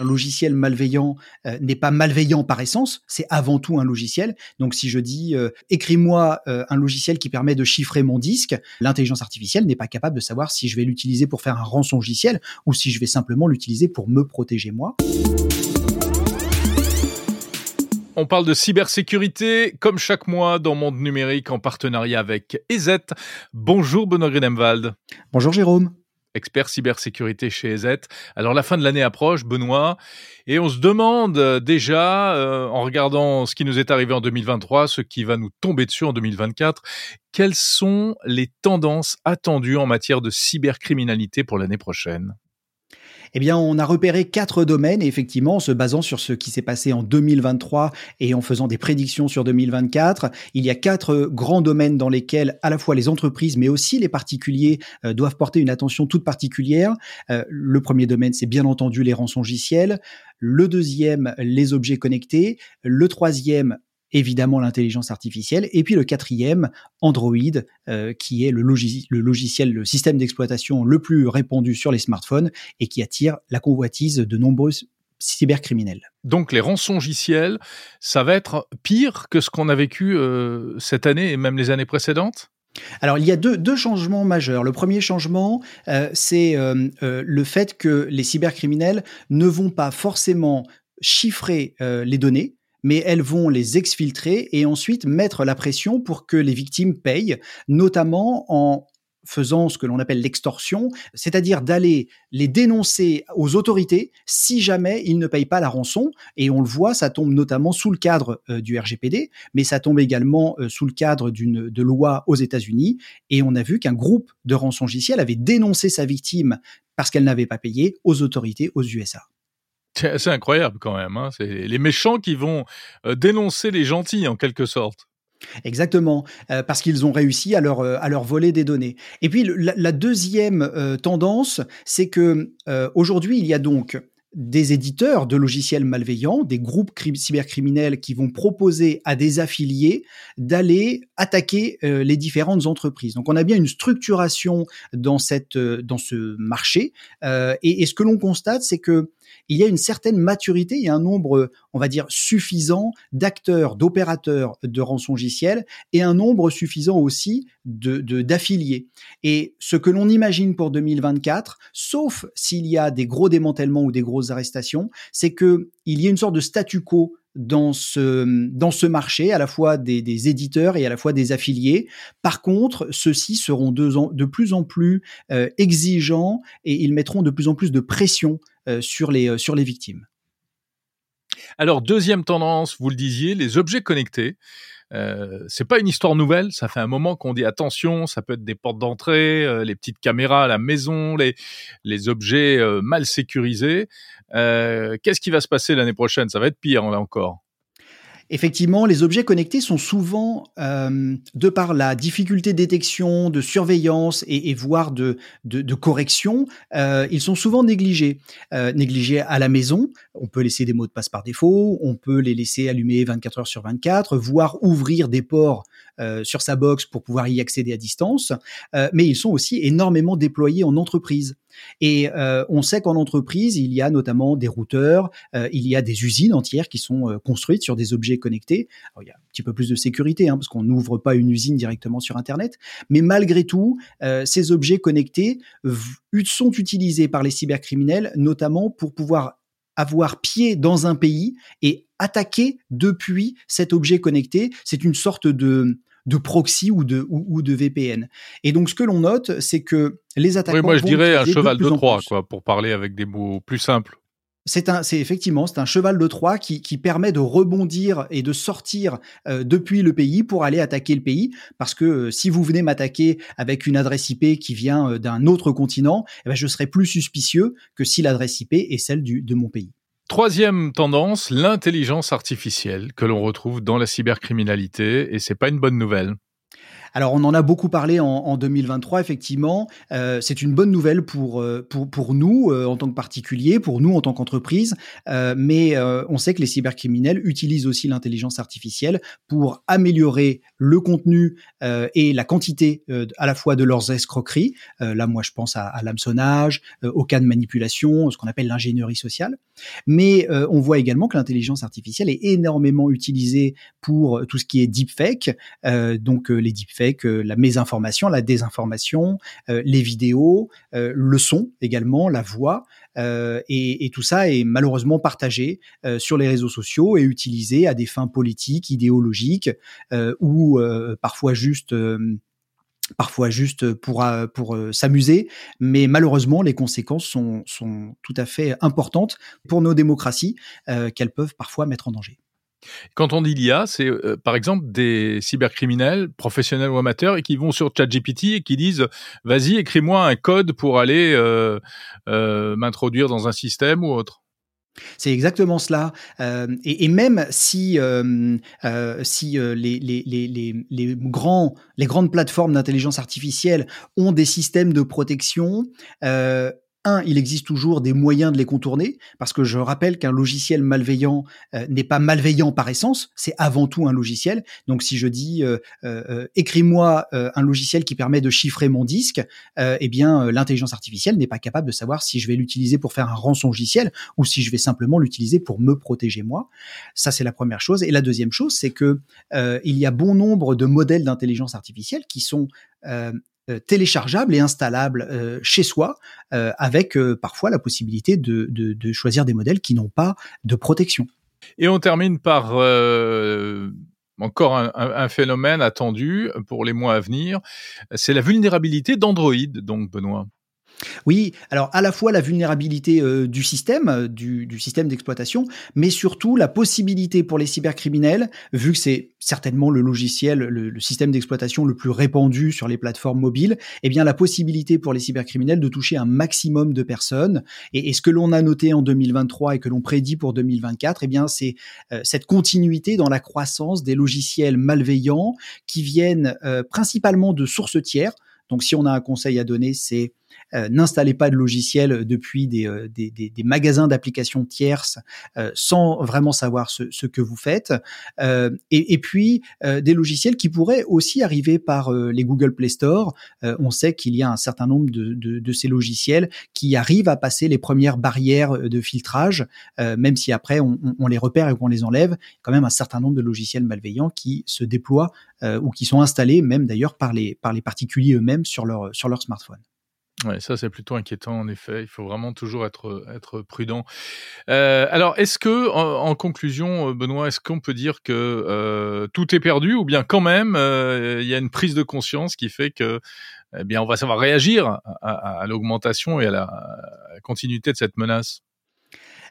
Un logiciel malveillant euh, n'est pas malveillant par essence, c'est avant tout un logiciel. Donc si je dis euh, écris-moi euh, un logiciel qui permet de chiffrer mon disque, l'intelligence artificielle n'est pas capable de savoir si je vais l'utiliser pour faire un rançongiciel ou si je vais simplement l'utiliser pour me protéger moi. On parle de cybersécurité comme chaque mois dans Monde Numérique en partenariat avec EZ. Bonjour Benoît Grenemwald. Bonjour Jérôme expert cybersécurité chez EZ. Alors la fin de l'année approche, Benoît, et on se demande euh, déjà, euh, en regardant ce qui nous est arrivé en 2023, ce qui va nous tomber dessus en 2024, quelles sont les tendances attendues en matière de cybercriminalité pour l'année prochaine? Eh bien, on a repéré quatre domaines effectivement, en se basant sur ce qui s'est passé en 2023 et en faisant des prédictions sur 2024, il y a quatre grands domaines dans lesquels à la fois les entreprises mais aussi les particuliers euh, doivent porter une attention toute particulière. Euh, le premier domaine, c'est bien entendu les rançongiciels. Le deuxième, les objets connectés. Le troisième, évidemment l'intelligence artificielle, et puis le quatrième, Android, euh, qui est le, le logiciel, le système d'exploitation le plus répandu sur les smartphones et qui attire la convoitise de nombreux cybercriminels. Donc les rançongiciels, ça va être pire que ce qu'on a vécu euh, cette année et même les années précédentes? Alors, il y a deux, deux changements majeurs. Le premier changement, euh, c'est le fait que les cybercriminels ne vont pas forcément chiffrer les données, mais elles vont les exfiltrer et ensuite mettre la pression pour que les victimes payent, notamment en faisant ce que l'on appelle l'extorsion, c'est-à-dire d'aller les dénoncer aux autorités si jamais ils ne payent pas la rançon. Et on le voit, ça tombe notamment sous le cadre euh, du RGPD, mais ça tombe également euh, sous le cadre d'une loi aux États-Unis. Et on a vu qu'un groupe de rançongiciels avait dénoncé sa victime parce qu'elle n'avait pas payé aux autorités aux USA. C'est incroyable quand même. Hein. C'est les méchants qui vont euh, dénoncer les gentils en quelque sorte. Exactement, euh, parce qu'ils ont réussi à leur, euh, à leur voler des données. Et puis la, deuxième tendance, c'est que aujourd'hui il y a donc des éditeurs de logiciels malveillants, des groupes cybercriminels qui vont proposer à des affiliés d'aller attaquer les différentes entreprises. Donc on a bien une structuration dans cette dans ce marché et, et, ce que l'on constate, c'est que il y a une certaine maturité et un nombre, on va dire, suffisant d'acteurs, d'opérateurs de rançongiciel et un nombre suffisant aussi de d'affiliés. et ce que l'on imagine pour 2024, sauf s'il y a des gros démantèlements ou des arrestations, c'est que il y a une sorte de statu quo dans ce, marché, à la fois des, éditeurs et à la fois des affiliés. Par contre, ceux-ci seront de, de, plus en plus euh, exigeants et ils mettront de plus en plus de pression euh, sur, les, euh, sur les victimes. Alors, deuxième tendance, vous le disiez, les objets connectés. Euh, c'est pas une histoire nouvelle. Ça fait un moment qu'on dit attention. Ça peut être des portes d'entrée, euh, les petites caméras à la maison, les les objets mal sécurisés. Qu'est-ce qui va se passer l'année prochaine? Ça va être pire là encore. Effectivement, les objets connectés sont souvent, euh, de par la difficulté de détection, de surveillance et, voire de, de, correction, euh, ils sont souvent négligés. Euh, négligés à la maison, on peut laisser des mots de passe par défaut, on peut les laisser allumer 24 heures sur 24, voire ouvrir des ports sur sa box pour pouvoir y accéder à distance, mais ils sont aussi énormément déployés en entreprise. Et euh, on sait qu'en entreprise, il y a notamment des routeurs, il y a des usines entières qui sont construites sur des objets connectés. il y a un petit peu plus de sécurité, hein, parce qu'on n'ouvre pas une usine directement sur Internet, mais malgré tout, ces objets connectés sont utilisés par les cybercriminels, notamment pour pouvoir avoir pied dans un pays et attaquer depuis cet objet connecté. C'est une sorte de, de proxy ou de, ou, de VPN. Et donc, ce que l'on note, c'est que les attaquants. Oui, moi, je dirais un cheval de, Troie, quoi, pour parler avec des mots plus simples. C'est un, c'est effectivement, c'est un cheval de Troie qui, qui permet de rebondir et de sortir euh, depuis le pays pour aller attaquer le pays. Parce que euh, si vous venez m'attaquer avec une adresse IP qui vient euh, d'un autre continent, eh ben, je serai plus suspicieux que si l'adresse IP est celle du, de mon pays. Troisième tendance, l'intelligence artificielle que l'on retrouve dans la cybercriminalité et c'est pas une bonne nouvelle. Alors on en a beaucoup parlé en, en 2023, effectivement. Euh, c'est une bonne nouvelle pour, euh, pour, nous euh, en tant que particuliers, pour nous en tant qu'entreprise, mais on sait que les cybercriminels utilisent aussi l'intelligence artificielle pour améliorer le contenu et la quantité à la fois de leurs escroqueries. là, moi, je pense à, à l'hameçonnage, au cas de manipulation, ce qu'on appelle l'ingénierie sociale. Mais on voit également que l'intelligence artificielle est énormément utilisée pour tout ce qui est deepfake, donc les deepfakes, la mésinformation, la désinformation, les vidéos, le son également, la voix. Euh, et, tout ça est malheureusement partagé euh, sur les réseaux sociaux et utilisé à des fins politiques, idéologiques euh, ou parfois juste parfois juste pour pour s'amuser, mais malheureusement les conséquences sont sont tout à fait importantes pour nos démocraties qu'elles peuvent parfois mettre en danger. Quand on dit l'IA, c'est euh, par exemple des cybercriminels, professionnels ou amateurs, et qui vont sur ChatGPT et qui disent "Vas-y, écris-moi un code pour aller euh, euh, m'introduire dans un système ou autre." C'est exactement cela. Et, même si, les grandes plateformes d'intelligence artificielle ont des systèmes de protection, un, il existe toujours des moyens de les contourner, parce que je rappelle qu'un logiciel malveillant euh, n'est pas malveillant par essence, c'est avant tout un logiciel. Donc si je dis euh, euh, écris-moi un logiciel qui permet de chiffrer mon disque, eh bien l'intelligence artificielle n'est pas capable de savoir si je vais l'utiliser pour faire un rançon logiciel ou si je vais simplement l'utiliser pour me protéger moi. Ça c'est la première chose. Et la deuxième chose, c'est que il y a bon nombre de modèles d'intelligence artificielle qui sont téléchargeable et installable euh, chez soi, euh, avec parfois la possibilité de, choisir des modèles qui n'ont pas de protection. Et on termine par encore un, un, phénomène attendu pour les mois à venir, c'est la vulnérabilité d'Android, donc Benoît. Oui, alors à la fois la vulnérabilité euh, du système, euh, du, système d'exploitation, mais surtout la possibilité pour les cybercriminels, vu que c'est certainement le logiciel, le, système d'exploitation le plus répandu sur les plateformes mobiles, eh bien la possibilité pour les cybercriminels de toucher un maximum de personnes. Et, et ce que l'on a noté en 2023 et que l'on prédit pour 2024, eh bien c'est euh, cette continuité dans la croissance des logiciels malveillants qui viennent principalement de sources tiers. Donc si on a un conseil à donner, c'est euh, n'installez pas de logiciel depuis des, euh, des, magasins d'applications tierces euh, sans vraiment savoir ce, que vous faites. Et, puis des logiciels qui pourraient aussi arriver par les Google Play Store. on sait qu'il y a un certain nombre de, ces logiciels qui arrivent à passer les premières barrières de filtrage, même si après on, les repère et qu'on les enlève. Quand même un certain nombre de logiciels malveillants qui se déploient ou qui sont installés même d'ailleurs par les par les particuliers eux-mêmes sur leur sur leur smartphone. Ouais, ça c'est plutôt inquiétant en effet. Il faut vraiment toujours être être prudent. Euh, alors, est-ce que, en, conclusion, euh, Benoît, est-ce qu'on peut dire que euh, tout est perdu ou bien quand même euh, il y a une prise de conscience qui fait que, eh bien, on va savoir réagir à, à, à l'augmentation et à la continuité de cette menace?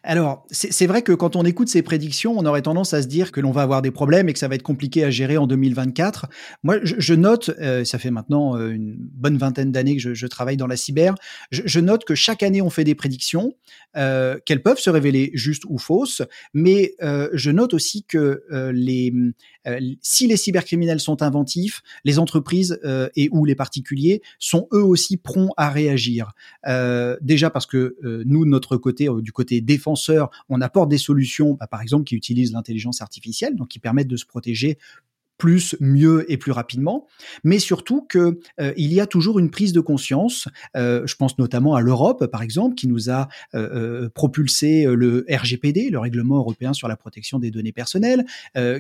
Alors, c'est vrai que quand on écoute ces prédictions, on aurait tendance à se dire que l'on va avoir des problèmes et que ça va être compliqué à gérer en 2024. Moi, je, note, euh, ça fait maintenant euh, une bonne vingtaine d'années que je, travaille dans la cyber, je, note que chaque année on fait des prédictions, euh, qu'elles peuvent se révéler justes ou fausses, mais je note aussi que les, si les cybercriminels sont inventifs, les entreprises et ou les particuliers sont eux aussi prompts à réagir. déjà parce que nous, de notre côté, du côté défense, on apporte des solutions, bah, par exemple, qui utilisent l'intelligence artificielle, donc qui permettent de se protéger plus, mieux et plus rapidement, mais surtout que euh, il y a toujours une prise de conscience. Euh, je pense notamment à l'Europe, par exemple, qui nous a euh, propulsé le RGPD, le règlement européen sur la protection des données personnelles,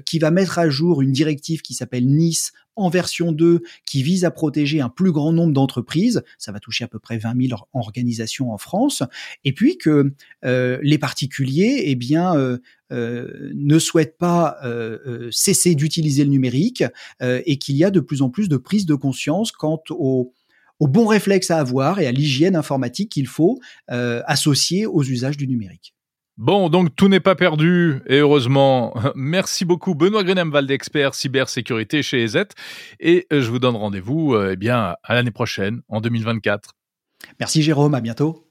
qui va mettre à jour une directive qui s'appelle Nice en version 2 qui vise à protéger un plus grand nombre d'entreprises, ça va toucher à peu près 20 000 organisations en France, et puis que euh, les particuliers eh bien, euh, euh, ne souhaitent pas cesser d'utiliser le numérique et qu'il y a de plus en plus de prise de conscience quant au au bon réflexe à avoir et à l'hygiène informatique qu'il faut associer aux usages du numérique. Bon, donc tout n'est pas perdu, et heureusement. Merci beaucoup Benoît Grenemwald, expert cybersécurité chez EZ, et je vous donne rendez-vous eh bien, à l'année prochaine, en 2024. Merci Jérôme, à bientôt.